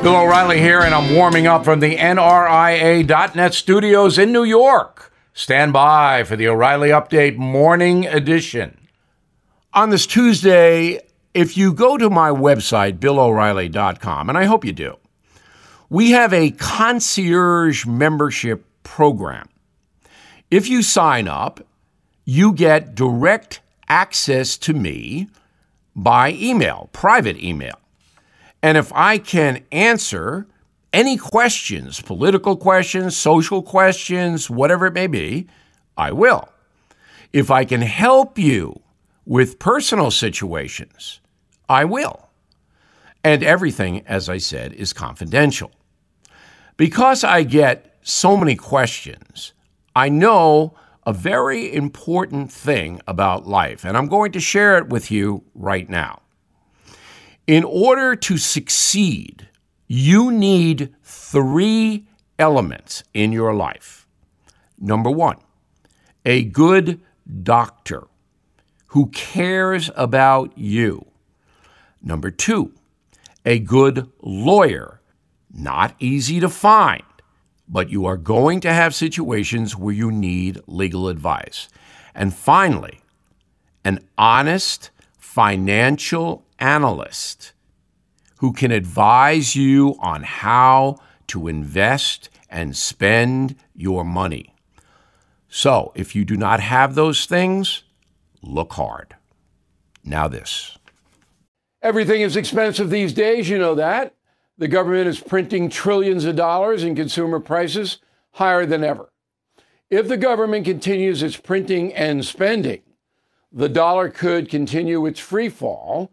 Bill O'Reilly here, and I'm warming up from the NRIA.net studios in New York. Stand by for the O'Reilly Update Morning Edition. On this Tuesday, if you go to my website, BillO'Reilly.com, and I hope you do, we have a concierge membership program. If you sign up, you get direct access to me by email, private email. And if I can answer any questions, political questions, social questions, whatever it may be, I will. If I can help you with personal situations, I will. And everything, as I said, is confidential. Because I get so many questions, I know a very important thing about life, and I'm going to share it with you right now. In order to succeed, you need three elements in your life. Number one, a good doctor who cares about you. Number two, a good lawyer, not easy to find, but you are going to have situations where you need legal advice. And finally, an honest financial analyst who can advise you on how to invest and spend your money. So, if you do not have those things, look hard. Now, this. Everything is expensive these days, you know that. The government is printing trillions of dollars and consumer prices higher than ever. If the government continues its printing and spending, the dollar could continue its free fall